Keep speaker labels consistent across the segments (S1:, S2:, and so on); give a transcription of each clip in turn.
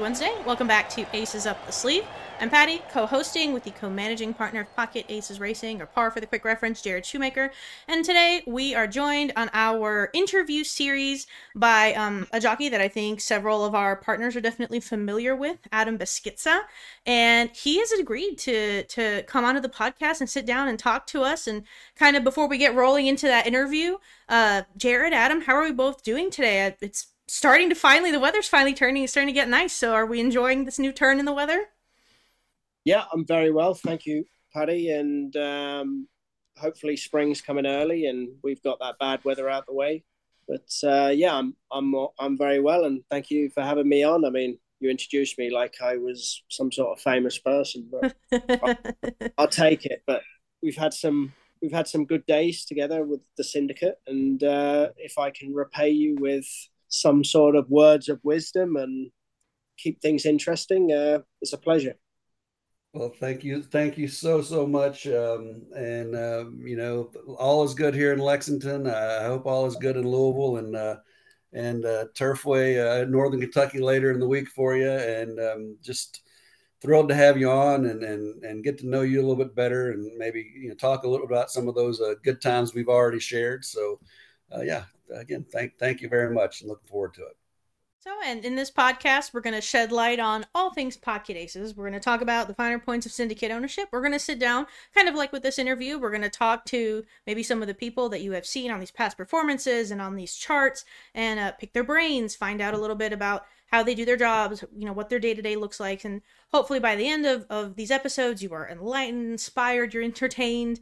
S1: Wednesday. Welcome back to Aces Up the Sleeve. I'm Pati, co hosting with the co managing partner of Pocket Aces Racing, or PAR for the quick reference, Jared Shoemaker. And today we are joined on our interview series by um, a jockey that I think several of our partners are definitely familiar with, Adam Beschizza. And he has agreed to, to come onto the podcast and sit down and talk to us. And kind of before we get rolling into that interview, uh, Jared, Adam, how are we both doing today? It's starting to finally the weather's finally turning it's starting to get nice. So are we enjoying this new turn in the weather?
S2: Yeah i'm very well. Thank you Pati. And um, hopefully spring's coming early and we've got that bad weather out the way. But uh, yeah i'm i'm i'm very well. And thank you for having me on. I mean you introduced me like i was some sort of famous person but I'll, I'll take it. But we've had some we've had some good days together with the syndicate. And uh, if i can repay you with some sort of words of wisdom and keep things interesting, uh, it's a pleasure.
S3: Well, thank you, thank you so so much, um, and uh, you know all is good here in Lexington. I hope all is good in Louisville and uh, and uh, Turfway, uh, Northern Kentucky later in the week for you, and um, just thrilled to have you on and and and get to know you a little bit better, and maybe you know talk a little about some of those uh, good times we've already shared. So, uh, yeah, again, thank thank you very much, and looking forward to it.
S1: So, and in this podcast, we're going to shed light on all things Pocket Aces. We're going to talk about the finer points of syndicate ownership. We're going to sit down, kind of like with this interview, we're going to talk to maybe some of the people that you have seen on these past performances and on these charts and uh, pick their brains, find out a little bit about how they do their jobs, you know, what their day to day looks like. And hopefully by the end of, of these episodes, you are enlightened, inspired, you're entertained,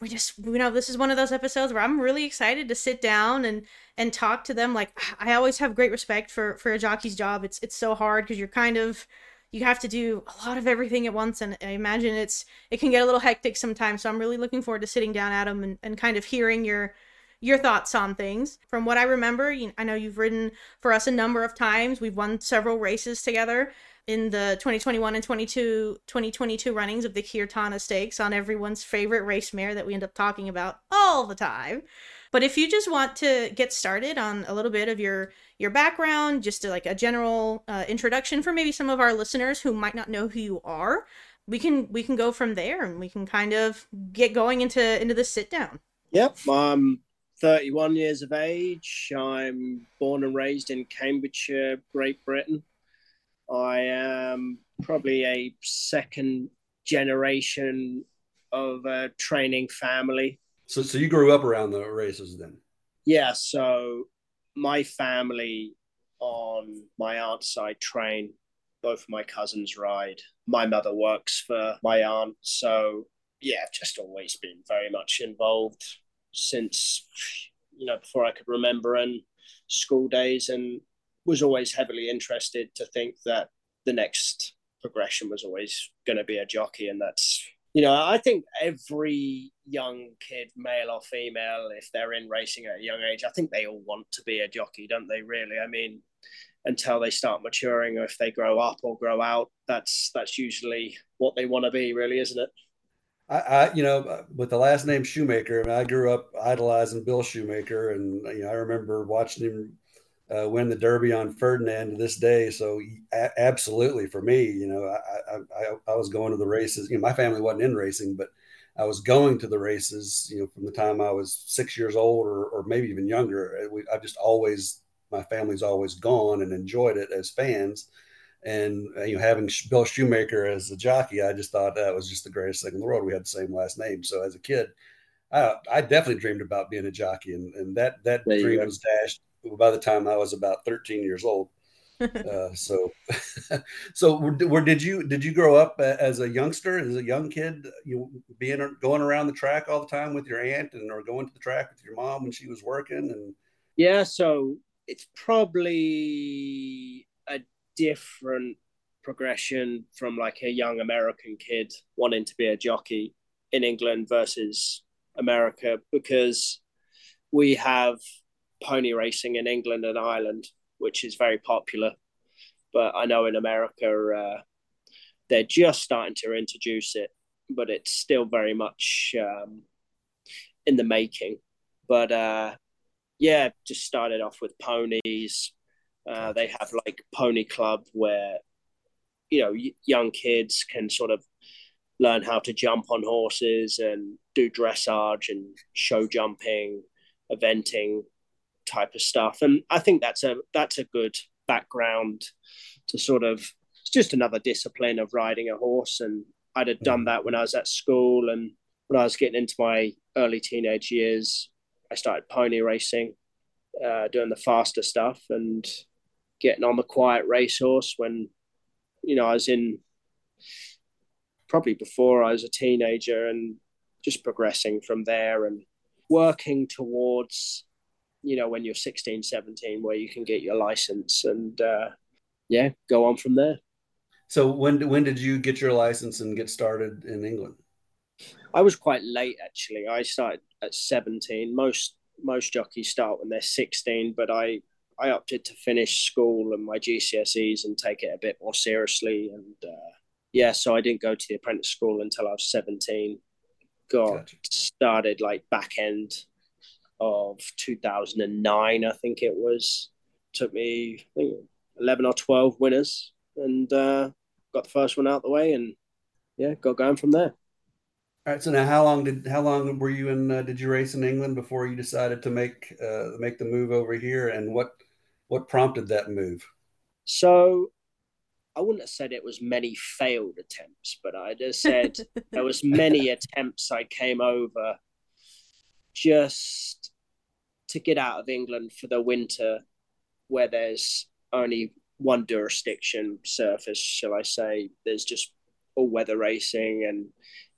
S1: we just you know this is one of those episodes where i'm really excited to sit down and and talk to them. Like i always have great respect for for a jockey's job. It's it's so hard because you're kind of you have to do a lot of everything at once and i imagine it's it can get a little hectic sometimes. So i'm really looking forward to sitting down adam and, and kind of hearing your your thoughts on things. From what i remember you, i know you've ridden for us a number of times. We've won several races together in the 2021 and 22 2022 runnings of the Kirtana Stakes on everyone's favorite race mare that we end up talking about all the time. But if you just want to get started on a little bit of your your background, just to like a general uh, introduction for maybe some of our listeners who might not know who you are, we can we can go from there and we can kind of get going into into the sit down.
S2: Yep, I'm 31 years of age. I'm born and raised in Cambridgeshire, Great Britain. I am probably a second generation of a training family.
S3: So, so you grew up around the races then?
S2: Yeah. So my family on my aunt's side train. Both of my cousins ride. My mother works for my aunt. So yeah, I've just always been very much involved since you know before I could remember and school days and was always heavily interested to think that the next progression was always going to be a jockey and that's you know i think every young kid male or female if they're in racing at a young age i think they all want to be a jockey don't they really? I mean until they start maturing or if they grow up or grow out that's that's usually what they want to be really isn't it?
S3: I, I, you know, uh, with the last name Shoemaker, I, mean, I grew up idolizing Bill Shoemaker, and you know, I remember watching him uh, win the Derby on Ferdinand to this day. So a- absolutely for me, you know, I, I, I was going to the races. You know, my family wasn't in racing, but I was going to the races. You know, from the time I was six years old or, or maybe even younger. Uh, we, I've just always my family's always gone and enjoyed it as fans. And uh, you know, having Bill Shoemaker as a jockey, I just thought that was just the greatest thing in the world. We had the same last name, so as a kid, I, I definitely dreamed about being a jockey, and, and that that dream was dashed by the time I was about 13 years old. uh, so, so where, did you did you grow up as a youngster, as a young kid, you being going around the track all the time with your aunt, and or going to the track with your mom when she was working? And
S2: yeah, so it's probably a different progression from like a young American kid wanting to be a jockey in England versus America because we have pony racing in England and Ireland, which is very popular. But I know in America, uh, they're just starting to introduce it, but it's still very much um, in the making. But uh, yeah, just started off with ponies, Uh, they have like pony club where you know young kids can sort of learn how to jump on horses and do dressage and show jumping, eventing type of stuff. And I think that's a that's a good background to sort of it's just another discipline of riding a horse. And I'd have done mm. that when I was at school and when I was getting into my early teenage years, I started pony racing, uh, doing the faster stuff and getting on the quiet racehorse when you know I was in probably before I was a teenager and just progressing from there and working towards you know when you're 16 17 where you can get your license and uh, yeah go on from there.
S3: So when when did you get your license and get started in england?
S2: I was quite late actually. I started at 17 most most jockeys start when they're 16 but i i opted to finish school and my gcse's and take it a bit more seriously. And uh, yeah, so I didn't go to the apprentice school until I was 17. Got gotcha. started like back end of 2009, I think it was. Took me, I think, 11 or 12 winners and uh, got the first one out the way and yeah, got going from there.
S3: All right. So now, how long did how long were you in? Uh, did you race in England before you decided to make uh, make the move over here? And what what prompted that move?
S2: So I wouldn't have said it was many failed attempts, but I'd have said there was many attempts I came over just to get out of England for the winter, where there's only one jurisdiction surface, shall I say. There's just all weather racing, and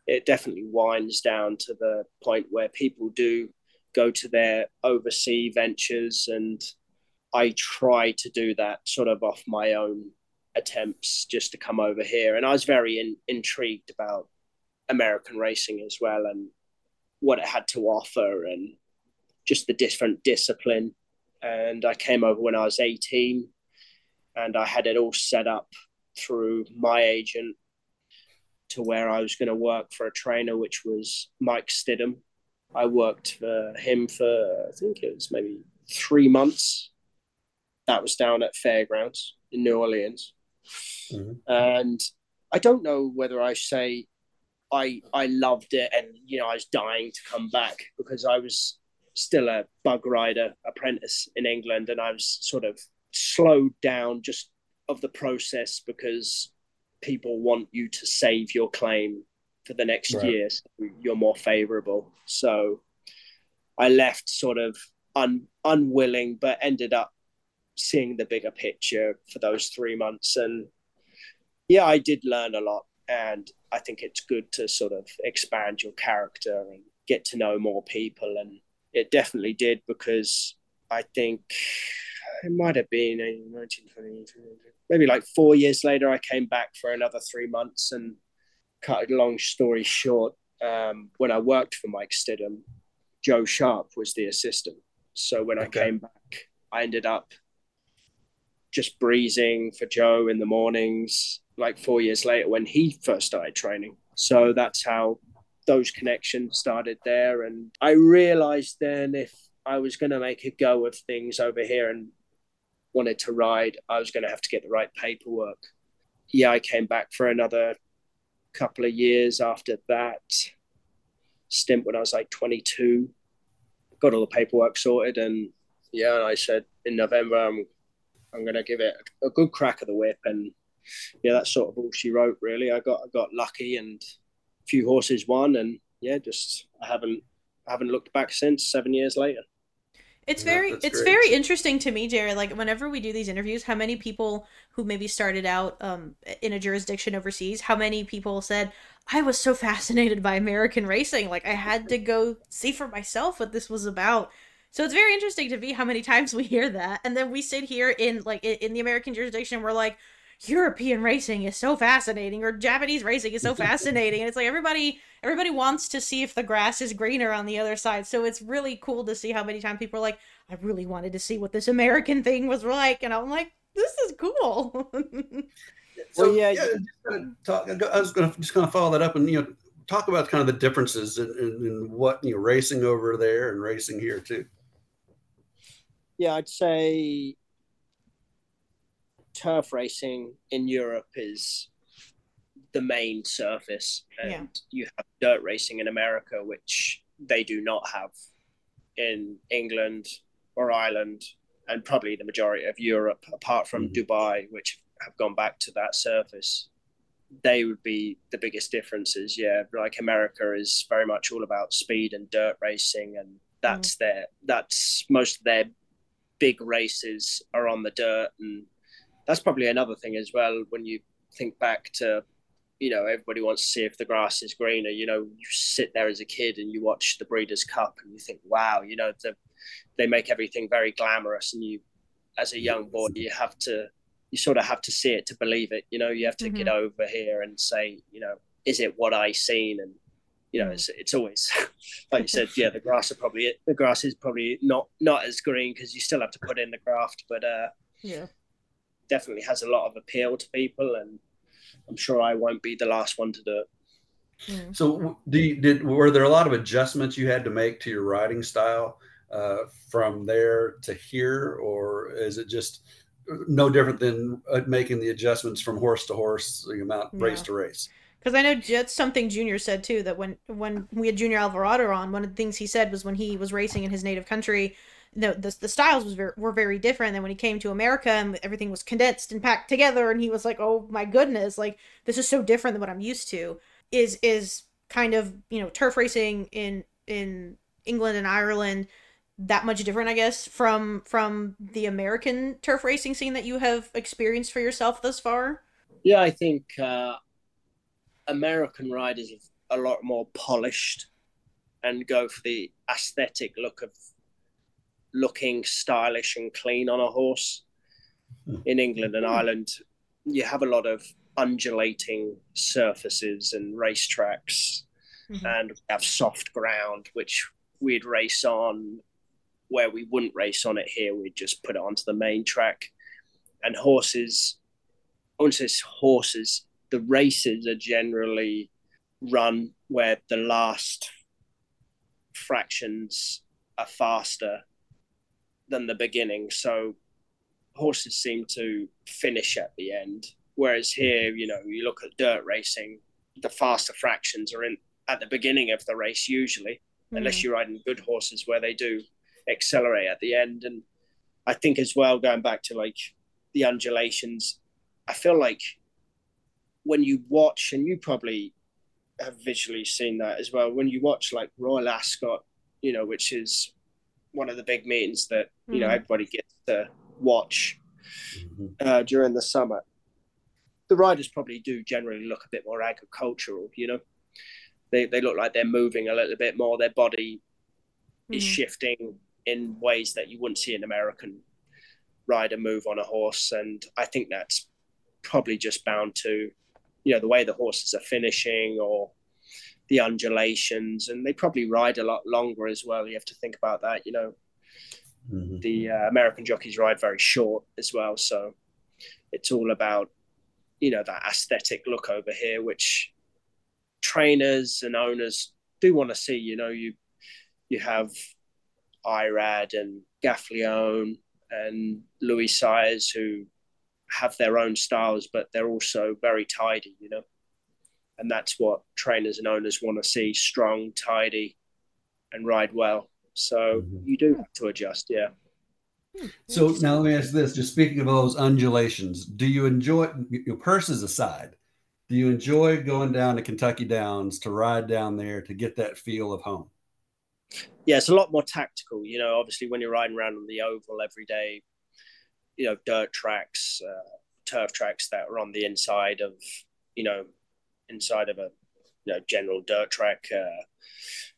S2: it definitely winds down to the point where people do go to their overseas ventures, and I try to do that sort of off my own attempts just to come over here. And I was very in, intrigued about American racing as well and what it had to offer and just the different discipline. And I came over when I was 18 and I had it all set up through my agent to where I was going to work for a trainer, which was Mike Stidham. I worked for him for, I think it was maybe three months. That was down at Fairgrounds in New Orleans. Mm-hmm. And I don't know whether I say I I loved it and you know I was dying to come back because I was still a bug rider apprentice in England and I was sort of slowed down just of the process because people want you to save your claim for the next right. year so you're more favorable so I left sort of un, unwilling but ended up seeing the bigger picture for those three months. And yeah, I did learn a lot. And I think it's good to sort of expand your character and get to know more people. And it definitely did because I think it might have been in 1920, maybe like four years later, I came back for another three months and cut a long story short. Um, when I worked for Mike Stidham, Joe Sharp was the assistant. So when okay. I came back, I ended up just breezing for Joe in the mornings, like four years later when he first started training. So that's how those connections started there. And I realized then if I was going to make a go of things over here and wanted to ride, I was going to have to get the right paperwork. Yeah, I came back for another couple of years after that stint when I was like 22. Got all the paperwork sorted, and yeah, and I said in November I'm I'm going to give it a good crack of the whip. And yeah, that's sort of all she wrote, really. I got I got lucky and a few horses won, and yeah, just I haven't I haven't looked back since seven years later.
S1: It's very it's great. very interesting to me, Jerry. Like whenever we do these interviews, how many people who maybe started out um, in a jurisdiction overseas, how many people said, "I was so fascinated by American racing, like I had to go see for myself what this was about." So it's very interesting to me how many times we hear that, and then we sit here in like in the American jurisdiction, we're like, European racing is so fascinating, or Japanese racing is so fascinating, and it's like everybody everybody wants to see if the grass is greener on the other side. So it's really cool to see how many times people are like, I really wanted to see what this American thing was like, and I'm like, this is cool.
S3: so well, yeah, yeah talk, I was gonna just kind of follow that up and you know talk about kind of the differences in, in, in what you know racing over there and racing here too
S2: yeah, I'd say turf racing in Europe is the main surface, and
S1: Yeah.
S2: you have dirt racing in America, which they do not have in England or Ireland, and probably the majority of Europe, apart from
S3: Mhm.
S2: Dubai, which have gone back to that surface. They would be the biggest differences. Yeah, like America is very much all about speed and dirt racing, and that's their that's most of their big races are on the dirt, and that's probably another thing as well when you think back to you know everybody wants to see if the grass is greener you know you sit there as a kid and you watch the breeders cup and you think wow you know the, they make everything very glamorous and you as a young boy you have to you sort of have to see it to believe it you know you have to get over here and say you know is it what i seen and you know
S1: Mhm.
S2: it's, it's always like you said yeah the grass are probably the grass is probably not not as green because you still have to put in the graft but uh
S1: Yeah.
S2: Definitely has a lot of appeal to people and i'm sure i won't be the last one to do it
S1: Mm.
S3: So, do you, did were there a lot of adjustments you had to make to your riding style uh, from there to here, or is it just no different than uh, making the adjustments from horse to horse, you know, mount, race to race?
S1: Because I know that's something Junior said too. That when when we had Junior Alvarado on, one of the things he said was when he was racing in his native country, the the, the styles was very, were very different than when he came to America and everything was condensed and packed together. And he was like, "Oh my goodness, like this is so different than what I'm used to." Is is kind of you know turf racing in in England and Ireland that much different, I guess, from from the American turf racing scene that you have experienced for yourself thus far?
S2: yeah i think uh american riders are a lot more polished and go for the aesthetic look of looking stylish and clean on a horse in england and ireland. You have a lot of undulating surfaces and racetracks.
S1: Mhm.
S2: and we have soft ground which we'd race on where we wouldn't race on it here. We'd just put it onto the main track. And horses I wouldn't say it's horses the races are generally run where the last fractions are faster than the beginning so horses seem to finish at the end. Whereas mm-hmm. here you know you look at dirt racing the faster fractions are in at the beginning of the race usually unless mm. you're riding good horses where they do accelerate at the end. And I think as well, going back to like the undulations, I feel like when you watch, and you probably have visually seen that as well, when you watch like Royal Ascot, you know, which is one of the big meetings that, you know,
S1: Mhm.
S2: everybody gets to watch
S3: Mhm.
S2: uh, during the summer. The riders probably do generally look a bit more agricultural, you know. They, they look like they're moving a little bit more. Their body is
S1: Mhm.
S2: shifting in ways that you wouldn't see an American rider move on a horse. And I think that's probably just bound to, you know, the way the horses are finishing or the undulations. And they probably ride a lot longer as well. You have to think about that, you know.
S3: Mhm.
S2: The uh, American jockeys ride very short as well. So it's all about, you know, that aesthetic look over here, which trainers and owners do want to see. You know, you you have Irad and Gaffalione and Luis Saez who have their own styles, but they're also very tidy, you know. And that's what trainers and owners want to see strong, tidy, and ride well. So
S3: Mhm.
S2: you do have to adjust, yeah.
S3: So now let me ask this: just speaking of those undulations, do you enjoy your purses aside? Do you enjoy going down to Kentucky Downs to ride down there to get that feel of home?
S2: yeah, it's a lot more tactical. You know, obviously when you're riding around on the oval every day, you know, dirt tracks, uh, turf tracks that are on the inside of, you know, inside of a, you know, general dirt track, uh,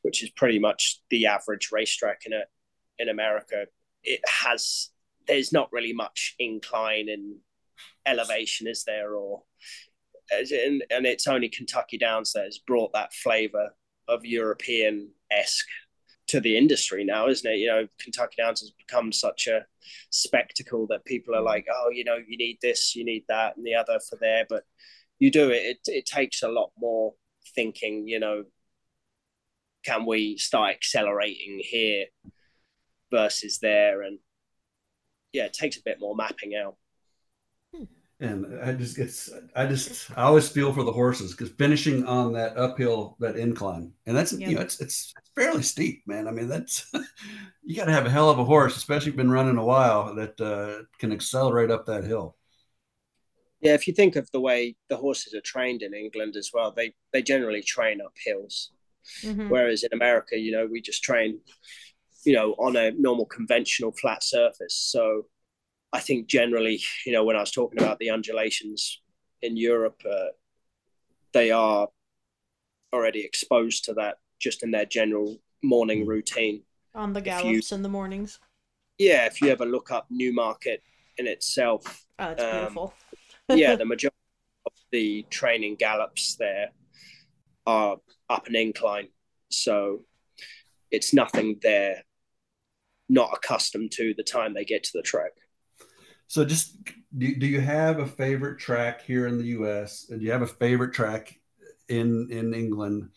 S2: which is pretty much the average racetrack in a, in America. It has, there's not really much incline and elevation, is there? Or, and, and it's only Kentucky Downs that has brought that flavor of European esque to the industry now, isn't it? You know, Kentucky Downs has become such a spectacle that people are like, oh, you know, you need this, you need that, and the other for there. But you do it, it, it takes a lot more thinking, you know, can we start accelerating here versus there? And yeah, it takes a bit more mapping out.
S3: and I just gets I just I always feel for the horses because finishing on that uphill that incline and that's yep. you know it's it's fairly steep, man. I mean that's you got to have a hell of a horse, especially if you've been running a while that uh, can accelerate up that hill.
S2: Yeah, if you think of the way the horses are trained in England as well, they they generally train up hills, mm-hmm. whereas in America, you know, we just train, you know, on a normal conventional flat surface. So I think generally, you know, when I was talking about the undulations in Europe, uh, they are already exposed to that just in their general morning routine.
S1: On the gallops you, in the mornings.
S2: Yeah, if you ever look up Newmarket in itself.
S1: Oh, it's um, beautiful.
S2: Yeah, the majority of the training gallops there are up an incline. So it's nothing they're not accustomed to the time they get to the track.
S3: So, just do, do you have a favorite track here in the U.S. and do you have a favorite track in in England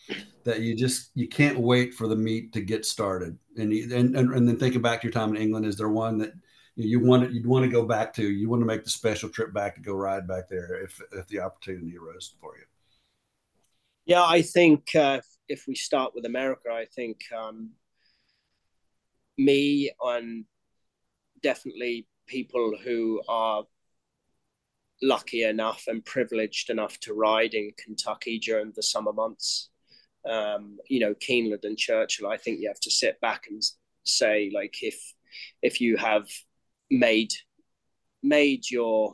S3: that you just you can't wait for the meet to get started? And you, and, and and then thinking back to your time in England, is there one that you want you'd want to go back to? You want to make the special trip back to go ride back there if if the opportunity arose for you.
S2: Yeah, I think uh, if we start with America, I think um, me and definitely people who are lucky enough and privileged enough to ride in Kentucky during the summer months. Um, you know, Keeneland and Churchill, I think you have to sit back and say, like, if if you have made made your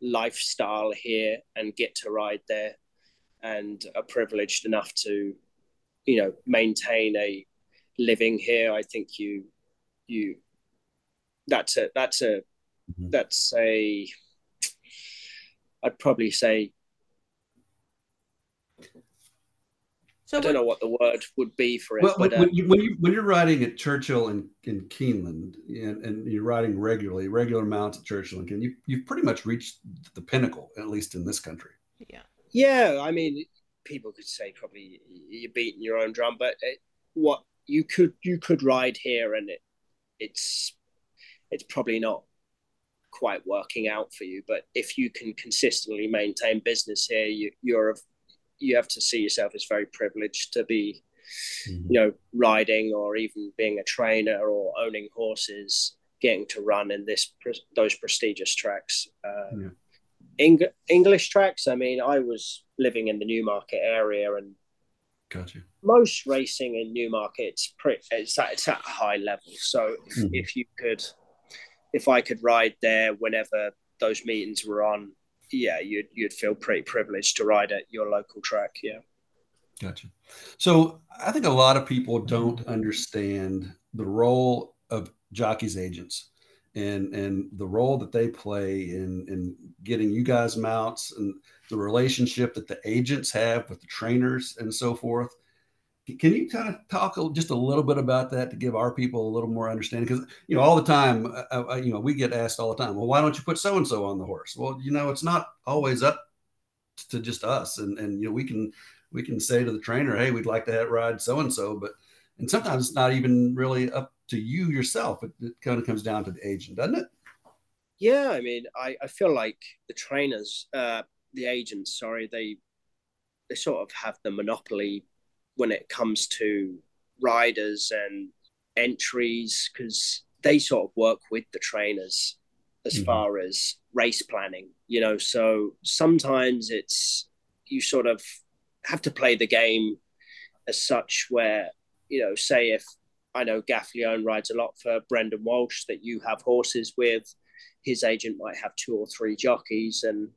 S2: lifestyle here and get to ride there and are privileged enough to, you know, maintain a living here, I think you you that's a that's a mm-hmm. that's a I'd probably say so I don't know what the word would be for it.
S3: Well, but, when, um, you, when, you, when you're riding at Churchill and in Keeneland and, and, you're riding regularly, regular amounts at Churchill and Keeneland, you, you've pretty much reached the pinnacle, at least in this country.
S1: Yeah.
S2: Yeah. I mean, people could say probably you're beating your own drum, but it, what you could, you could ride here and it, it's it's probably not quite working out for you. But if you can consistently maintain business here, you, you're you have to see yourself as very privileged to be, mm-hmm. you know, riding or even being a trainer or owning horses, getting to run in this those prestigious tracks. Um, yeah. Eng- English tracks. I mean, I was living in the Newmarket area, and
S3: gotcha.
S2: most racing in Newmarket it's pretty it's at, it's at a high level. So mm-hmm. if you could if I could ride there whenever those meetings were on, yeah, you'd you'd feel pretty privileged to ride at your local track. Yeah.
S3: Gotcha. So I think a lot of people don't understand the role of jockeys agents and and the role that they play in in getting you guys mounts and the relationship that the agents have with the trainers and so forth. Can you kind of talk just a little bit about that to give our people a little more understanding? Because you know, all the time, uh, uh, you know, we get asked all the time, "Well, why don't you put so and so on the horse?" Well, you know, it's not always up to just us, and and you know, we can we can say to the trainer, "Hey, we'd like to have ride so and so," but and sometimes it's not even really up to you yourself. It, it kind of comes down to the agent, doesn't it?
S2: Yeah, I mean, I, I feel like the trainers, uh, the agents, sorry, they they sort of have the monopoly when it comes to riders and entries because they sort of work with the trainers as mm-hmm. far as race planning you know so sometimes it's you sort of have to play the game as such where you know say if i know gaffalione rides a lot for brendan walsh that you have horses with his agent might have two or three jockeys and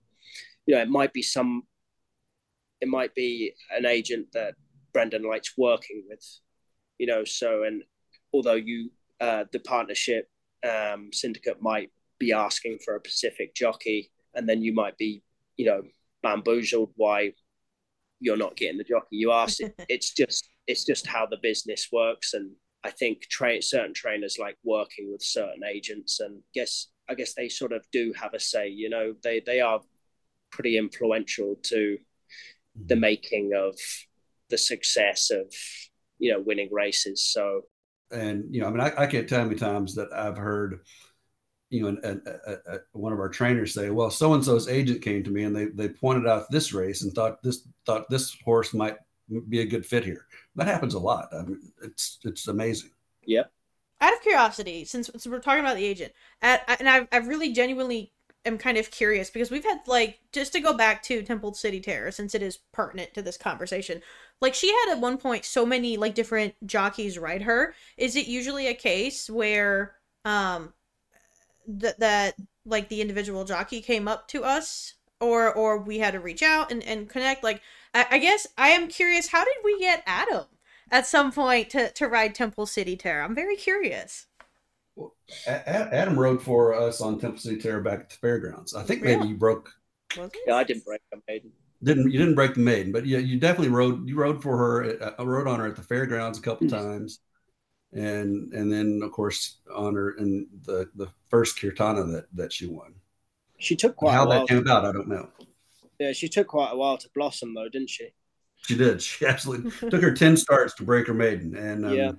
S2: you know it might be some it might be an agent that Brendan likes working with, you know. So, and although you, uh, the partnership um, syndicate might be asking for a Pacific jockey, and then you might be, you know, bamboozled why you're not getting the jockey you asked. It, it's just, it's just how the business works, and I think tra- certain trainers like working with certain agents, and guess I guess they sort of do have a say. You know, they they are pretty influential to the mm-hmm. making of the success of you know winning races. So
S3: and you know, I mean, I, I can't tell how many times that I've heard you know, a, a, a, one of our trainers say, "Well, so and so's agent came to me and they they pointed out this race and thought this thought this horse might be a good fit here." That happens a lot. I mean, it's it's amazing.
S2: Yeah.
S1: Out of curiosity, since, since we're talking about the agent, at, and I've, I've really genuinely am kind of curious because we've had like just to go back to Temple City Terror since it is pertinent to this conversation. Like she had at one point so many like different jockeys ride her. Is it usually a case where um that that like the individual jockey came up to us or or we had to reach out and, and connect like I, I guess i am curious how did we get adam at some point to to ride temple city terror i'm very curious
S3: adam rode for us on temple city terror back at the fairgrounds i think maybe you broke
S2: yeah i didn't break the maiden
S3: didn't you didn't break the maiden but yeah you definitely rode you rode for her i rode on her at the fairgrounds a couple mm-hmm. times and and then of course honor in the the first Kirtana that that she won.
S2: She took quite
S3: how
S2: that
S3: came about. I don't know.
S2: Yeah, she took quite a while to blossom though, didn't she?
S3: She did. She absolutely took her ten starts to break her maiden, and um, yeah.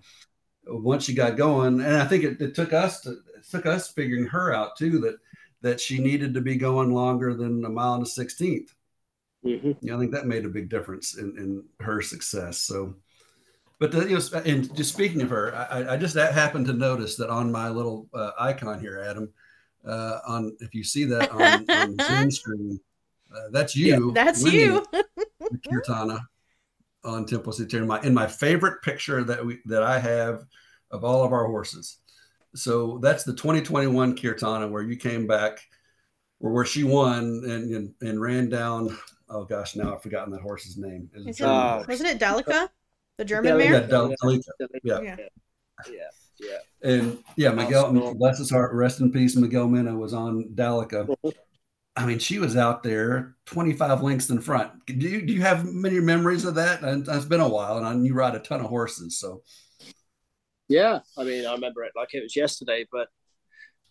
S3: Once she got going, and I think it, it took us to it took us figuring her out too that that she needed to be going longer than a mile and a 16th. Mm-hmm. Yeah, I think that made a big difference in, in her success. So but the, you know, and just speaking of her, I, I, just happened to notice that on my little uh, icon here, Adam, uh, on if you see that on, on the Zoom screen, uh, that's you.
S1: Yeah, that's you.
S3: Kirtana on Temple City in my in my favorite picture that we that I have of all of our horses. So that's the 2021 Kirtana where you came back, or where she won and and, and ran down. Oh gosh, now I've forgotten that horse's name.
S1: Is it, uh, wasn't it Delica? The German yeah, mare?
S3: Yeah, yeah. yeah. Yeah. Yeah. And yeah, Miguel, bless his heart, rest in peace. Miguel Mena was on Dalica. I mean, she was out there 25 lengths in front. Do you, do you have many memories of that? And it's been a while, and you ride a ton of horses. So,
S2: yeah, I mean, I remember it like it was yesterday. But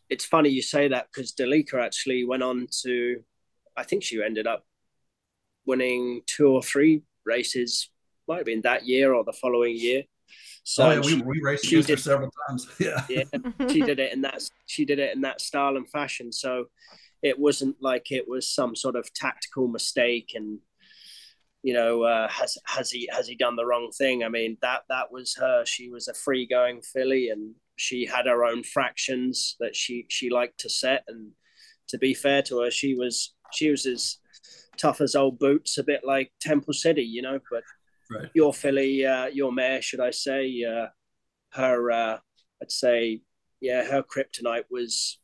S2: it's funny you say that because Delica actually went on to, I think she ended up winning two or three races might have been that year or the following year.
S3: So oh, yeah, we, we raced she did, several times. Yeah,
S2: yeah, she did it in that she did it in that style and fashion. So it wasn't like it was some sort of tactical mistake and you know uh, has has he has he done the wrong thing? I mean that that was her. She was a free going filly and she had her own fractions that she she liked to set. And to be fair to her, she was she was as tough as old boots, a bit like Temple City, you know. But
S3: right.
S2: your filly, uh, your mare, should I say, uh, her, uh, I'd say, yeah, her kryptonite was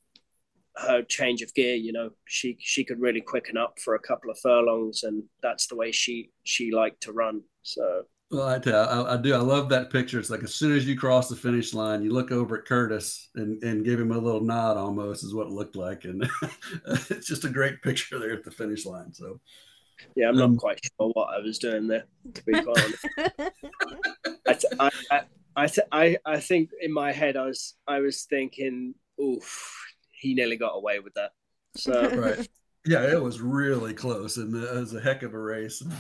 S2: her change of gear. You know, she she could really quicken up for a couple of furlongs, and that's the way she she liked to run. So.
S3: Well, I tell I, I, do. I love that picture. It's like as soon as you cross the finish line, you look over at Curtis and, and give him a little nod almost is what it looked like. And it's just a great picture there at the finish line. So
S2: yeah, I'm um, not quite sure what I was doing there. To be quite honest, I, th- I, I, th- I, I think in my head I was I was thinking, oof, he nearly got away with that. So
S3: right, yeah, it was really close, and it was a heck of a race. And,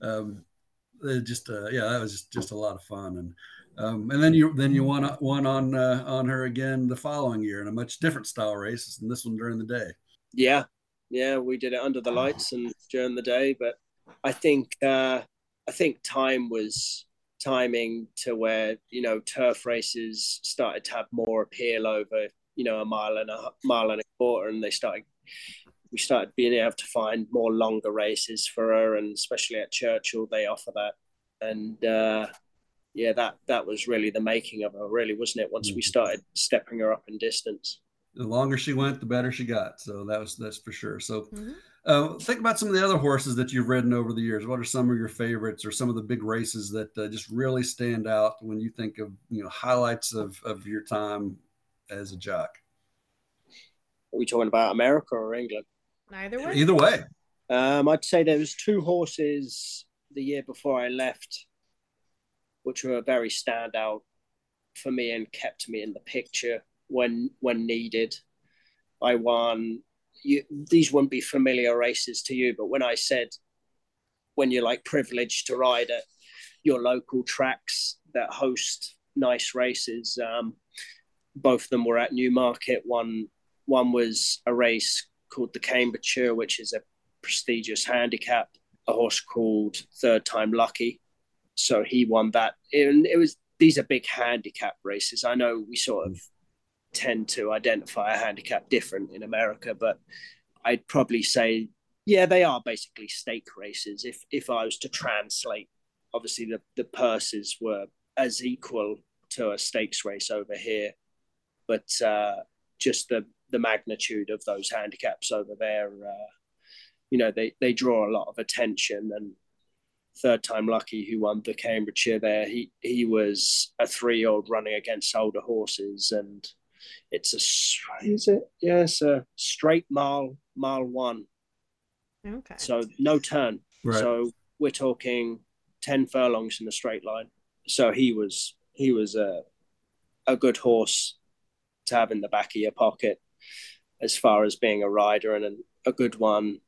S3: um, it just uh, yeah, that was just just a lot of fun, and um, and then you then you won won on uh, on her again the following year in a much different style race, and this one during the day.
S2: Yeah, yeah, we did it under the lights and during the day. But I think uh, I think time was timing to where you know turf races started to have more appeal over you know a mile and a mile and a quarter, and they started we started being able to find more longer races for her, and especially at Churchill they offer that. And uh, yeah, that that was really the making of her, really, wasn't it? Once we mm-hmm. started stepping her up in distance
S3: the longer she went, the better she got. So that was that's for sure. So mm-hmm. uh, think about some of the other horses that you've ridden over the years. What are some of your favorites, or some of the big races that uh, just really stand out when you think of you know highlights of of your time as a jock?
S2: Are we talking about America or England?
S1: Neither way.
S3: Either way.
S2: Um, I'd say there was two horses the year before I left, which were very standout for me and kept me in the picture when when needed. I won. You, these wouldn't be familiar races to you, but when I said when you're like privileged to ride at your local tracks that host nice races, um, both of them were at Newmarket. One one was a race called the Cambridgeshire, which is a prestigious handicap. A horse called Third Time Lucky, so he won that. And it was these are big handicap races. I know we sort of tend to identify a handicap different in America, but I'd probably say, yeah, they are basically stake races. If if I was to translate, obviously the the purses were as equal to a stakes race over here, but uh, just the the magnitude of those handicaps over there, uh, you know, they they draw a lot of attention. And third time lucky, who won the Cambridgeshire there, he he was a three year old running against older horses, and it's a is it yeah, it's a straight mile mile one.
S1: Okay.
S2: So no turn.
S3: Right.
S2: So we're talking ten furlongs in a straight line. So he was he was a a good horse to have in the back of your pocket as far as being a rider and a good one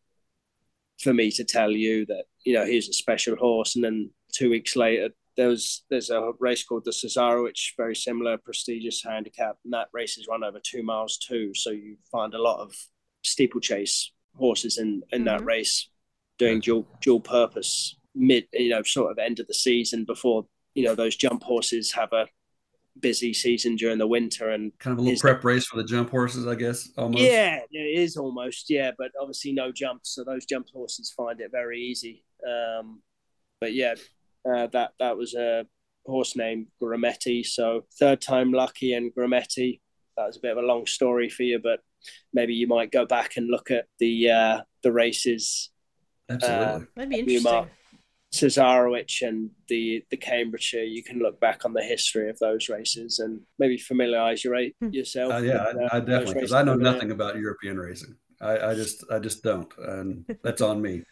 S2: for me to tell you that you know he's a special horse and then two weeks later there was there's a race called the Cesarewitch which very similar prestigious handicap and that race is run over two miles too so you find a lot of steeplechase horses in in mm-hmm. that race doing dual dual purpose mid you know sort of end of the season before you know those jump horses have a busy season during the winter and
S3: kind of a little prep race for the jump horses, I guess. Almost.
S2: Yeah, it is almost. Yeah, but obviously no jumps, so those jump horses find it very easy. Um, but yeah, uh, that that was a horse named Grumeti. So third time lucky and Grumeti. That was a bit of a long story for you, but maybe you might go back and look at the uh, the races.
S3: Absolutely, uh,
S1: that'd be interesting.
S2: Cesarewitch and the the Cambridgeshire, you can look back on the history of those races and maybe familiarize your, hmm. yourself.
S3: Uh, yeah, with, uh, I, I definitely because I know nothing about European racing. I, I, just I just don't, and that's on me.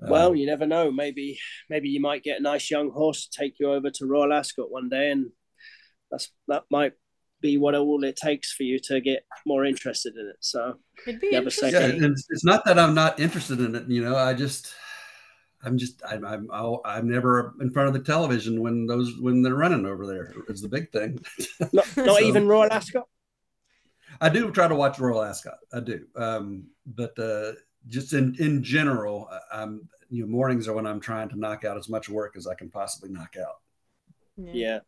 S2: Well, um, you never know. Maybe maybe you might get a nice young horse to take you over to Royal Ascot one day, and that's that might be what all it takes for you to get more interested in it. So
S1: It'd be never say.
S3: Yeah, it's, it's not that I'm not interested in it. You know, I just I'm just I'm I'm I'm never in front of the television when those when they're running over there is the big thing.
S2: Not, not so, even Royal Ascot.
S3: I do try to watch Royal Ascot. I do, um, but uh, just in in general, I'm you know mornings are when I'm trying to knock out as much work as I can possibly knock out.
S2: Yeah. yeah.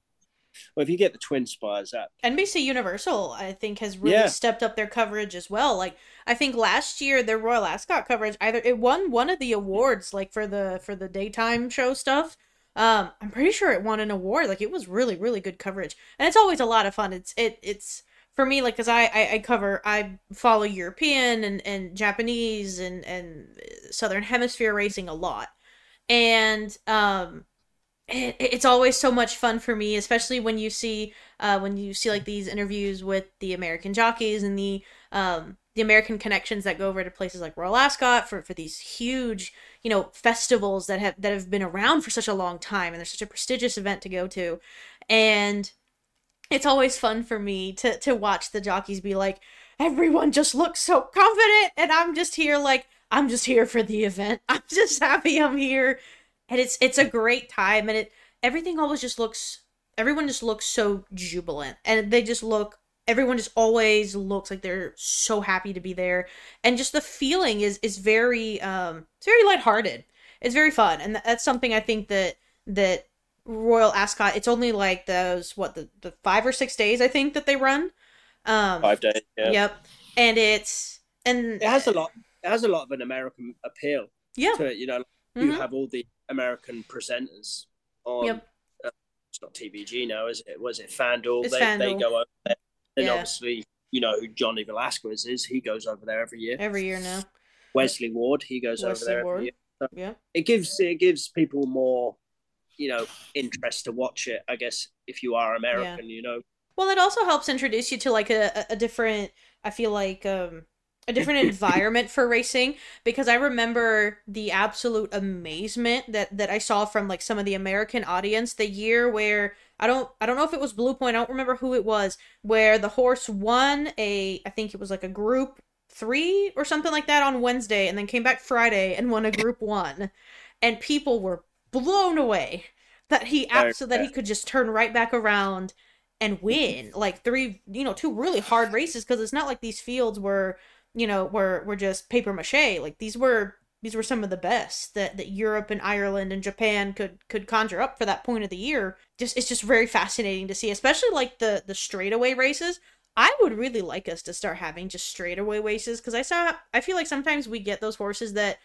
S2: Well, if you get the Twin Spires up.
S1: NBC Universal, I think, has really yeah. stepped up their coverage as well. Like, I think last year their Royal Ascot coverage either it won one of the awards, like for the for the daytime show stuff. Um, I'm pretty sure it won an award. Like, it was really really good coverage, and it's always a lot of fun. It's it it's for me like because I, I i cover i follow european and and japanese and and southern hemisphere racing a lot and um it, it's always so much fun for me, especially when you see uh, when you see like these interviews with the American jockeys and the um, the American connections that go over to places like Royal Ascot for, for these huge you know festivals that have that have been around for such a long time and they're such a prestigious event to go to, and it's always fun for me to to watch the jockeys be like everyone just looks so confident and I'm just here like I'm just here for the event. I'm just happy I'm here and it's it's a great time and it everything always just looks everyone just looks so jubilant and they just look everyone just always looks like they're so happy to be there. And just the feeling is is very um it's very lighthearted. It's very fun and that's something i think that that royal ascot it's only like those what the, the five or six days i think that they run? Um
S2: five days yeah.
S1: yep. And it's and
S2: it has a lot it has a lot of an american appeal
S1: yeah.
S2: to it you know mm-hmm. you have all the American presenters on. Yep. Uh, it's not TVG now, is it? Was it FanDuel?
S1: It's
S2: they,
S1: FanDuel.
S2: they go over there. And yeah. obviously, you know who Johnny Velazquez is. He goes over there every year.
S1: Every year now.
S2: Wesley Ward, he goes Wesley over there
S1: Ward.
S2: year.
S1: So yeah.
S2: It gives it gives people more, you know, interest to watch it. I guess if you are American, yeah. you know.
S1: Well, it also helps introduce you to like a, a different. I feel like um a different environment for racing because I remember the absolute amazement that that I saw from like some of the American audience the year where I don't I don't know if it was Blue Point, I don't remember who it was, where the horse won a I think it was like a group 3 or something like that on Wednesday and then came back Friday and won a group 1 and people were blown away that he absolutely that he could just turn right back around and win. Like three, you know, two really hard races because it's not like these fields were, you know, were were just paper mache. Like these were these were some of the best that, that Europe and Ireland and Japan could could conjure up for that point of the year. Just it's just very fascinating to see, especially like the the straightaway races. I would really like us to start having just straightaway races because I saw I feel like sometimes we get those horses that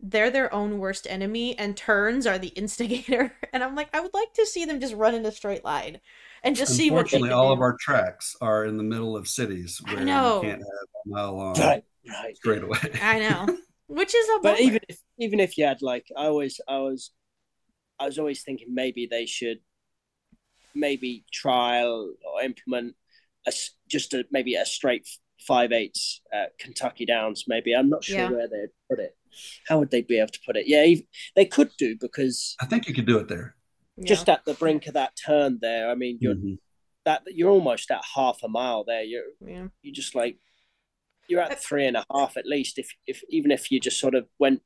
S1: they're their own worst enemy and turns are the instigator and i'm like i would like to see them just run in a straight line and just see what
S3: unfortunately all do. of our tracks are in the middle of cities where I know. you can't have a mile long right, right. straight away
S1: i know which is a
S2: but even if even if you had like i always i was i was always thinking maybe they should maybe trial or implement a, just a maybe a straight five eights at kentucky downs maybe i'm not sure yeah. where they'd put it how would they be able to put it? Yeah, they could do because
S3: I think you could do it there.
S2: Just at the brink of that turn there. I mean, you're mm-hmm. that you're almost at half a mile there. You're yeah. you just like you're at three and a half at least. If if even if you just sort of went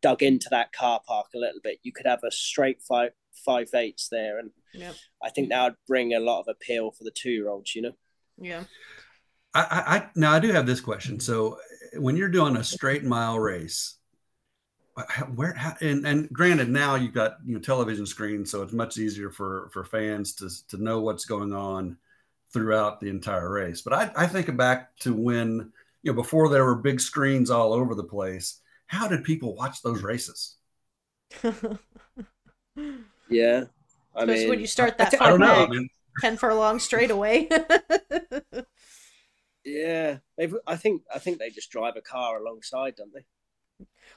S2: dug into that car park a little bit, you could have a straight five five eights there, and yep. I think that would bring a lot of appeal for the two year olds. You know.
S1: Yeah.
S3: I, I now I do have this question. So when you're doing a straight mile race, where how, and and granted now you've got you know television screens so it's much easier for for fans to to know what's going on throughout the entire race. But i i think back to when you know before there were big screens all over the place how did people watch those races?
S2: Yeah
S1: i mean when you start that I, I don't know, 10 furlong straight away?
S2: Yeah i think i think they just drive a car alongside don't they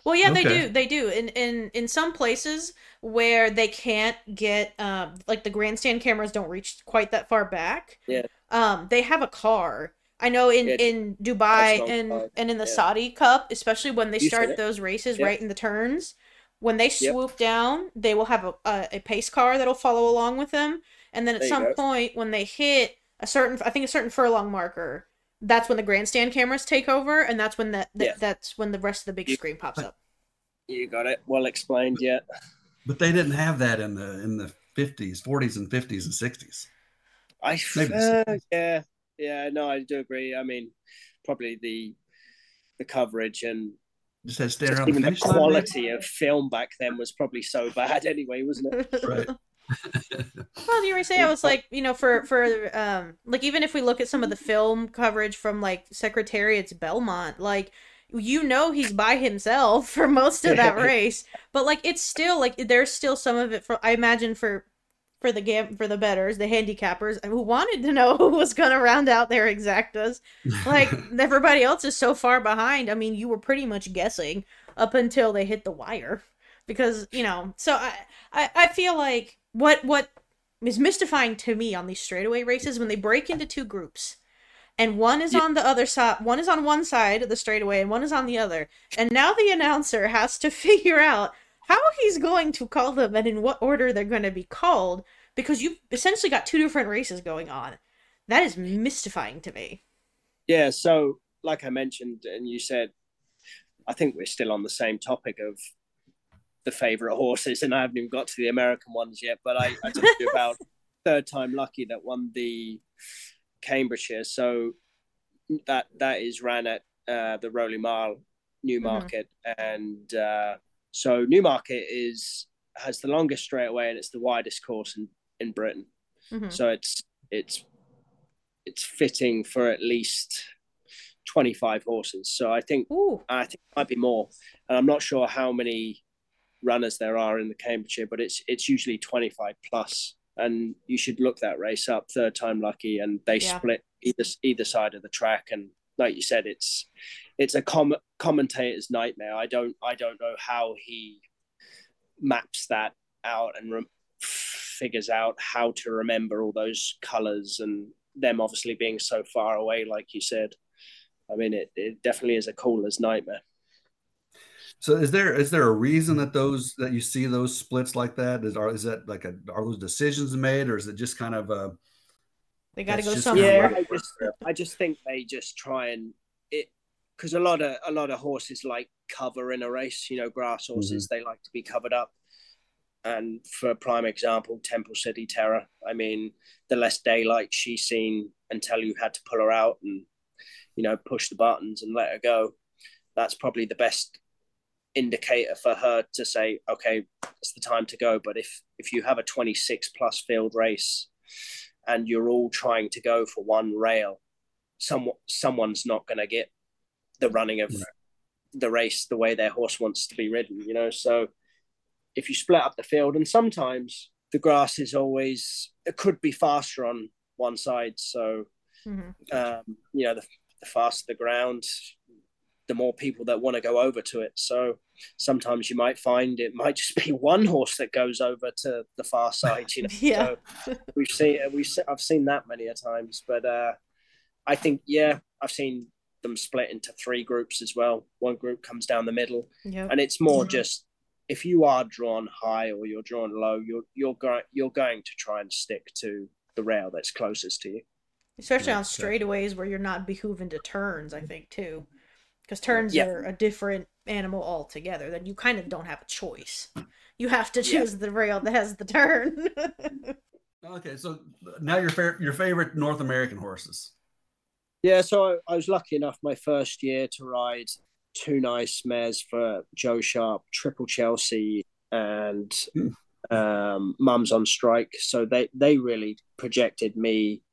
S1: well, yeah, okay. they do. They do. In in in some places where they can't get um like the grandstand cameras don't reach quite that far back.
S2: Yeah.
S1: Um, they have a car. I know in yeah. in Dubai and car. and in the yeah. Saudi Cup, especially when they you start those races yeah. right in the turns, when they swoop yep. down, they will have a, a, a pace car that'll follow along with them, and then at there some point when they hit a certain, I think a certain furlong marker, that's when the grandstand cameras take over, and that's when that yeah. that's when the rest of the big screen pops up.
S2: You got it. Well explained. Yeah.
S3: But they didn't have that in the in the fifties, forties, and fifties and sixties.
S2: I uh, yeah yeah no I do agree. I mean, probably the the coverage and
S3: just had just
S2: even the, the quality line, of film back then was probably so bad anyway, wasn't it?
S3: right
S1: well, you were saying I was like, you know, for for um, like even if we look at some of the film coverage from like Secretariat's Belmont, like you know he's by himself for most of that race, but like it's still like there's still some of it for I imagine for for the game for the bettors, the handicappers who wanted to know who was going to round out their exactas. Like everybody else is so far behind. I mean, you were pretty much guessing up until they hit the wire because you know. So I I, I feel like what what is mystifying to me on these straightaway races when they break into two groups and one is yeah. on the other side one is on one side of the straightaway and one is on the other and now the announcer has to figure out how he's going to call them and in what order they're going to be called because you've essentially got two different races going on that is mystifying to me
S2: yeah so like i mentioned and you said i think we're still on the same topic of the favorite horses, and I haven't even got to the American ones yet. But I, I told you about third time lucky that won the Cambridgeshire. So that that is ran at uh, the Rowley Mile Newmarket, mm-hmm. and uh, so Newmarket is has the longest straightaway and it's the widest course in in Britain. Mm-hmm. So it's it's it's fitting for at least 25 horses. So I think
S1: Ooh.
S2: I think it might be more. And I'm not sure how many runners there are in the Cambridgeshire, but it's it's usually 25 plus, and you should look that race up. Third time lucky, and they yeah. split either either side of the track, and like you said, it's it's a com- commentator's nightmare. I don't I don't know how he maps that out and re- figures out how to remember all those colors and them obviously being so far away, like you said. I mean, it, it definitely is a caller's nightmare.
S3: So is there is there a reason that those that you see those splits like that? Is are is that like a are those decisions made or is it just kind of a
S1: they got to go somewhere?
S2: Yeah, I just I just think they just try and it because a lot of a lot of horses like cover in a race. You know, grass horses mm-hmm. they like to be covered up, and for a prime example, Temple City Terror. I mean, the less daylight she's seen until you had to pull her out and, you know, push the buttons and let her go. That's probably the best indicator for her to say, okay, it's the time to go. But if if you have a 26 plus field race and you're all trying to go for one rail, some someone's not going to get the running of the race the way their horse wants to be ridden. You know, so if you split up the field, and sometimes the grass is always it could be faster on one side. So mm-hmm. um, you know, the, the faster the ground, the more people that want to go over to it. So sometimes you might find it might just be one horse that goes over to the far side. You know,
S1: yeah.
S2: So we've seen we I've seen that many a times, but uh, I think yeah, I've seen them split into three groups as well. One group comes down the middle,
S1: yep.
S2: and it's more just if you are drawn high or you're drawn low, you're you're going you're going to try and stick to the rail that's closest to you.
S1: Especially yeah, on straightaways where you're not behooving to turns, I think too, because turns yeah. are a different animal altogether. Then you kind of don't have a choice. You have to choose yeah. the rail that has the turn.
S3: okay, so now your fa- your favorite North American horses.
S2: Yeah, so I, I was lucky enough my first year to ride two nice mares for Joe Sharp, Triple Chelsea, and mm. um, Mums on Strike. So they they really projected me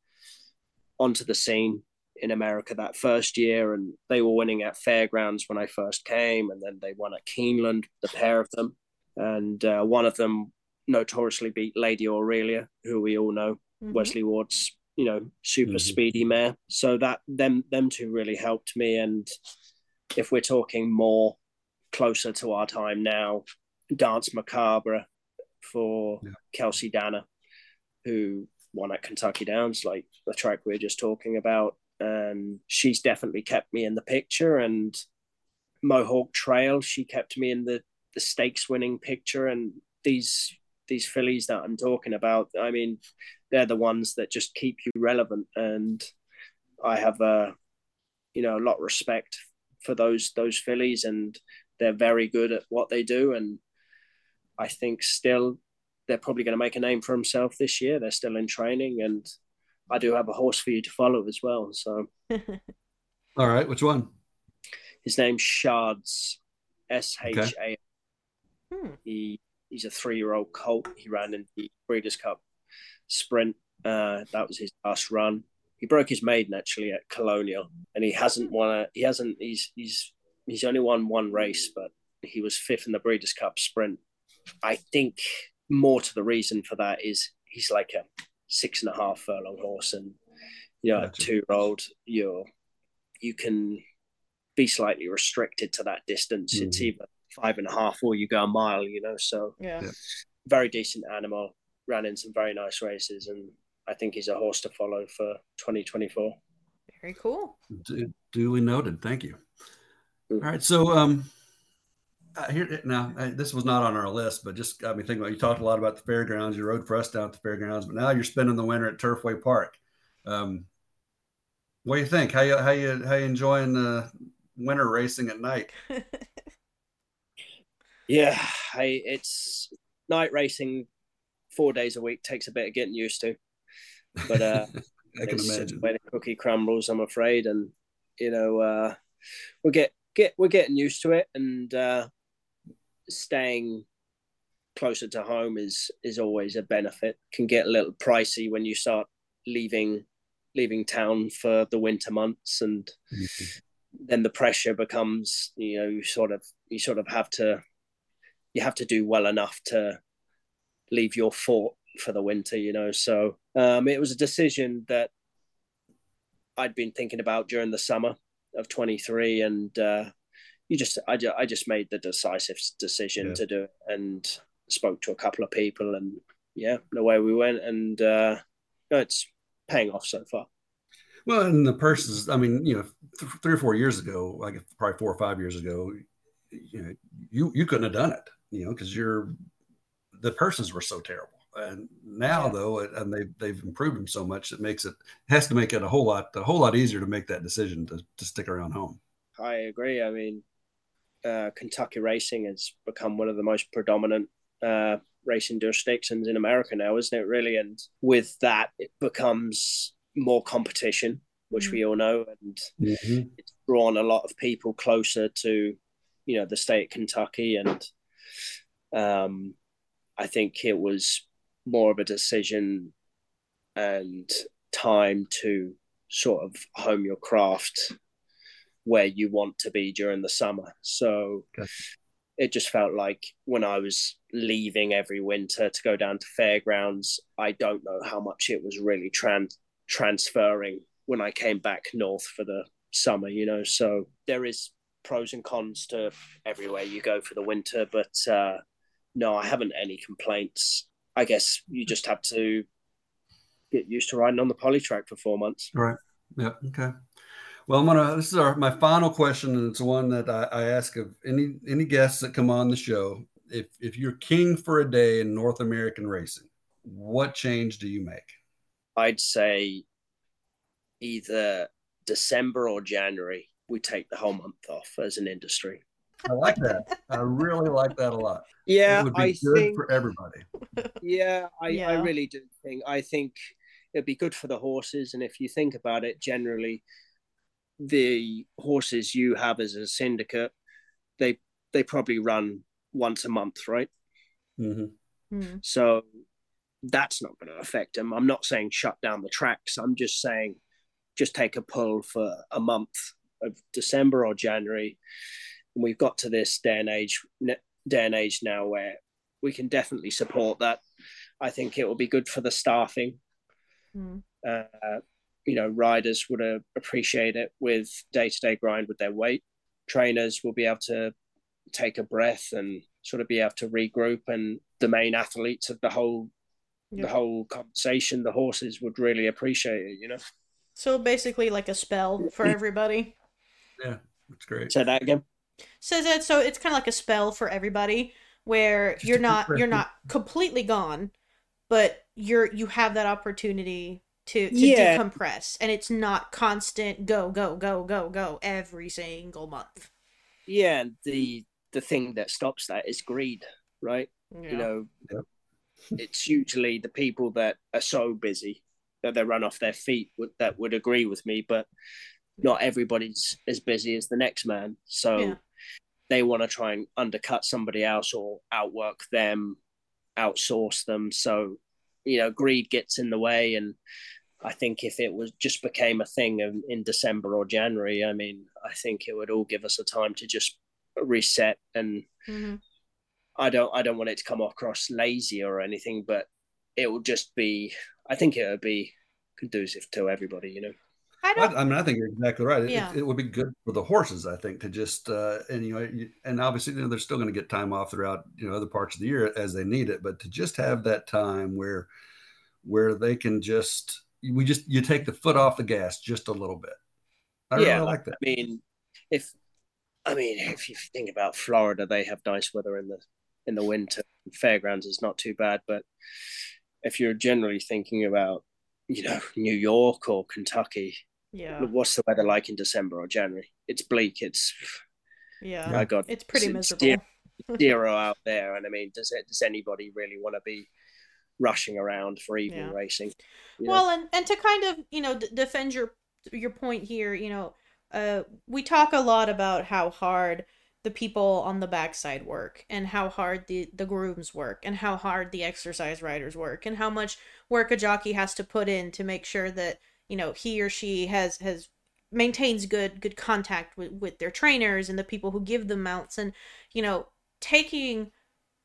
S2: onto the scene in America that first year, and they were winning at fairgrounds when I first came, and then they won at Keeneland, the pair of them, and uh, one of them notoriously beat Lady Aurelia, who we all know, mm-hmm. Wesley Ward's you know super mm-hmm. speedy mare. So that them them two really helped me, and if we're talking more closer to our time now, Dance Macabre for yeah. Kelsey Danner, who won at Kentucky Downs, like the track we are just talking about. And she's definitely kept me in the picture. And Mohawk Trail, she kept me in the, the stakes winning picture. And these these fillies that I'm talking about, I mean, they're the ones that just keep you relevant. And I have a you know a lot of respect for those those fillies, and they're very good at what they do. And I think still they're probably going to make a name for himself this year. They're still in training, and I do have a horse for you to follow as well. So,
S3: all right, which one?
S2: His name's Shards, S H A. Hmm. He he's a three year old colt. He ran in the Breeders' Cup Sprint. Uh, that was his last run he broke his maiden actually at Colonial, and he hasn't won a. He hasn't. He's he's he's only won one race, but he was fifth in the Breeders' Cup Sprint. I think more to the reason for that is he's like a six and a half furlong horse, and you know, gotcha. a two year old, you're you can be slightly restricted to that distance. Mm-hmm. It's either five and a half or you go a mile, you know. So
S1: yeah. yeah.
S2: very decent animal. Ran in some very nice races, and I think he's a horse to follow for 2024.
S1: Very cool.
S3: Du- duly noted. Thank you. Mm-hmm. All right. So, um, uh, here now, uh, this was not on our list, but just got me thinking about. You talked a lot about the fairgrounds. You rode for us down at the fairgrounds, but now you're spending the winter at Turfway Park. Um, what do you think? How you how you how you enjoying the winter racing at night?
S2: yeah, I, it's night racing four days a week takes a bit of getting used to. But uh,
S3: I can imagine
S2: where the cookie crumbles. I'm afraid, and you know, uh, we get get we're getting used to it, and uh, staying closer to home is is always a benefit. Can get a little pricey when you start leaving leaving town for the winter months, and mm-hmm. then the pressure becomes you know you sort of you sort of have to you have to do well enough to leave your fort for the winter, you know. So um, it was a decision that I'd been thinking about during the summer of 23, and uh, you just I, I just made the decisive decision yeah. to do it, and spoke to a couple of people, and yeah, the way we went, and uh, it's paying off so far.
S3: Well, and the purses, I mean, you know, th- three or four years ago, like probably four or five years ago, you know, you you couldn't have done it, you know, because you're the purses were so terrible. And now yeah. though, and they've, they've improved them so much, it makes it has to make it a whole lot a whole lot easier to make that decision to to stick around home.
S2: I agree. I mean, uh, Kentucky racing has become one of the most predominant uh, racing jurisdictions in America now, isn't it? Really, and with that, it becomes more competition, which mm-hmm. we all know, and mm-hmm. it's drawn a lot of people closer to, you know, the state of Kentucky, and um, I think it was more of a decision and time to sort of home your craft where you want to be during the summer. So okay. it just felt like when I was leaving every winter to go down to fairgrounds, I don't know how much it was really trans- transferring when I came back north for the summer, you know. So there is pros and cons to everywhere you go for the winter, but uh, no, I haven't any complaints. I guess you just have to get used to riding on the poly track for four months.
S3: Right. Yeah. Okay. Well, I'm gonna. This is our my final question, and it's one that I, I ask of any any guests that come on the show. If if you're king for a day in North American racing, what change do you make?
S2: I'd say either December or January. We take the whole month off as an industry.
S3: I like that. I really like that a lot.
S2: Yeah,
S3: it would be
S2: I
S3: good
S2: think,
S3: for everybody.
S2: Yeah, I, yeah. I really do think. I think it'd be good for the horses, and if you think about it, generally, the horses you have as a syndicate, they they probably run once a month, right?
S3: Mm-hmm. Mm-hmm.
S2: So that's not going to affect them. I'm not saying shut down the tracks. I'm just saying just take a pull for a month of December or January. And we've got to this day and age day and age now where we can definitely support that. I think it will be good for the staffing. Mm. Uh, you know, riders would uh, appreciate it with day to day grind with their weight. Trainers will be able to take a breath and sort of be able to regroup. And the main athletes of the whole yep. the whole conversation, the horses would really appreciate it. You know.
S1: So basically, like a spell for everybody.
S3: Yeah, that's great.
S2: Say that again.
S1: Says that so it's kind of like a spell for everybody, where Just you're not you're not completely gone, but you're you have that opportunity to, to yeah. decompress and it's not constant go go go go go every single month
S2: yeah the the thing that stops that is greed right yeah. you know yeah. it's usually the people that are so busy that they run off their feet would, that would agree with me but not everybody's as busy as the next man so they want to try and undercut somebody else or outwork them outsource them so you know greed gets in the way. And i think if it was just became a thing in, in december or january i mean i think it would all give us a time to just reset. And mm-hmm. i don't i don't want it to come across lazy or anything but it will just be i think it would be conducive to everybody you know
S3: I don't. I, I mean, I think you're exactly right. Yeah. It, it, would be good for the horses, I think, to just uh, and you know, and obviously, you know, they're still going to get time off throughout you know other parts of the year as they need it, but to just have that time where where they can just we just you take the foot off the gas just a little bit.
S2: I yeah, really like that. I mean, if I mean, if you think about Florida, they have nice weather in the in the winter. Fairgrounds is not too bad, but if you're generally thinking about you know New York or Kentucky,
S1: yeah.
S2: What's the weather like in December or January? It's bleak. It's
S1: yeah. My God, it's pretty it's, miserable.
S2: zero out there, and I mean, does it? Does anybody really want to be rushing around for even yeah. racing?
S1: Well, and and to kind of you know d- defend your your point here, you know, uh, we talk a lot about how hard the people on the backside work and how hard the the grooms work and how hard the exercise riders work and how much work a jockey has to put in to make sure that you know he or she has has maintains good good contact with with their trainers and the people who give them mounts. And you know taking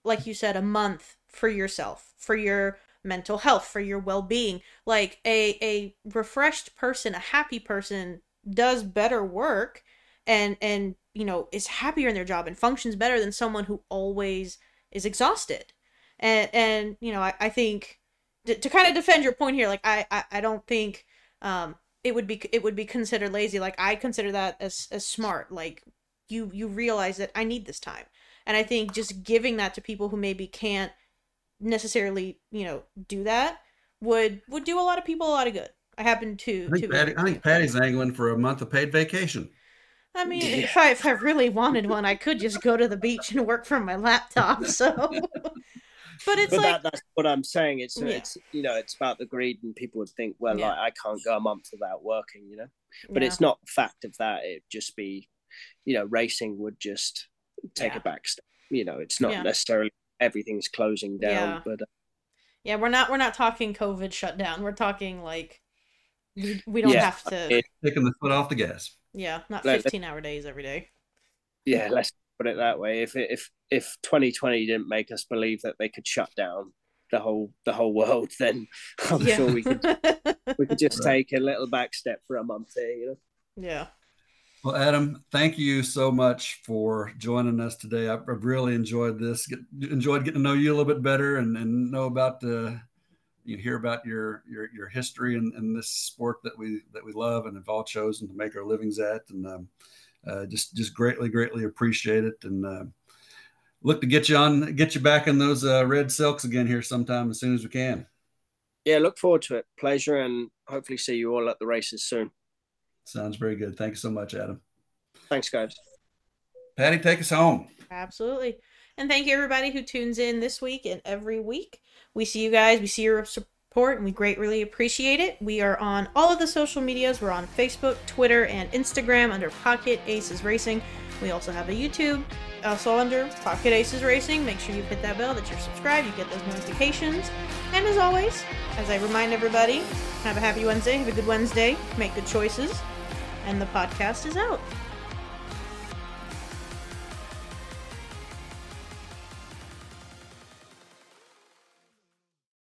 S1: like you said a month for yourself for your mental health for your well-being like a a refreshed person a happy person does better work and and you know is happier in their job and functions better than someone who always is exhausted. And and you know i, I think to, to kind of defend your point here like I, I i don't think um it would be it would be considered lazy. Like i consider that as as smart. Like you you realize that i need this time. And i think just giving that to people who maybe can't necessarily you know do that would would do a lot of people a lot of good. I happen to
S3: i think,
S1: to,
S3: Pati, I think Pati's angling for a month of paid vacation.
S1: I mean, if I if I really wanted one, I could just go to the beach and work from my laptop. So but it's
S2: but
S1: like
S2: that, that's what I'm saying. It's
S1: Yeah.
S2: it's you know it's about the greed, and people would think, well,
S1: Yeah.
S2: like, I can't go a month without working, you know. But
S1: yeah.
S2: it's not fact of that. It'd just be, you know, racing would just take
S1: Yeah.
S2: a back step. You know, it's not
S1: Yeah.
S2: necessarily everything's closing down,
S1: Yeah.
S2: but uh,
S1: yeah, we're not we're not talking COVID shutdown. We're talking like we, we don't
S2: Yeah.
S1: have to.
S3: Taking the foot off the gas.
S1: yeah, not 15 hour days every day.
S2: yeah, let's put it that way. If if if 2020 didn't make us believe that they could shut down the whole the whole world, then I'm
S1: yeah.
S2: sure we could we could just
S3: Right.
S2: take a little back step for a month here. You know.
S1: yeah.
S3: Well, Adam, thank you so much for joining us today. I've, I've really enjoyed this. Get, enjoyed getting to know you a little bit better and, and know about the you hear about your your your history and, in this sport that we that we love and have all chosen to make our livings at, and um, uh, just just greatly greatly appreciate it. And uh, look to get you on, get you back in those uh, red silks again here sometime as soon as we can.
S2: Yeah, look forward to it. Pleasure, and hopefully see you all at the races soon.
S3: Sounds very good. Thank you so much, Adam.
S2: Thanks, guys.
S3: Pati, take us home.
S1: Absolutely. And thank you everybody who tunes in this week and every week. We see you guys, we see your support, and we greatly appreciate it. We are on all of the social medias. We're on Facebook, Twitter, and Instagram under Pocket Aces Racing. We also have a YouTube, also under Pocket Aces Racing. Make sure you hit that bell that you're subscribed, you get those notifications. And as always, as I remind everybody, have a happy Wednesday, have a good Wednesday, make good choices, and the podcast is out.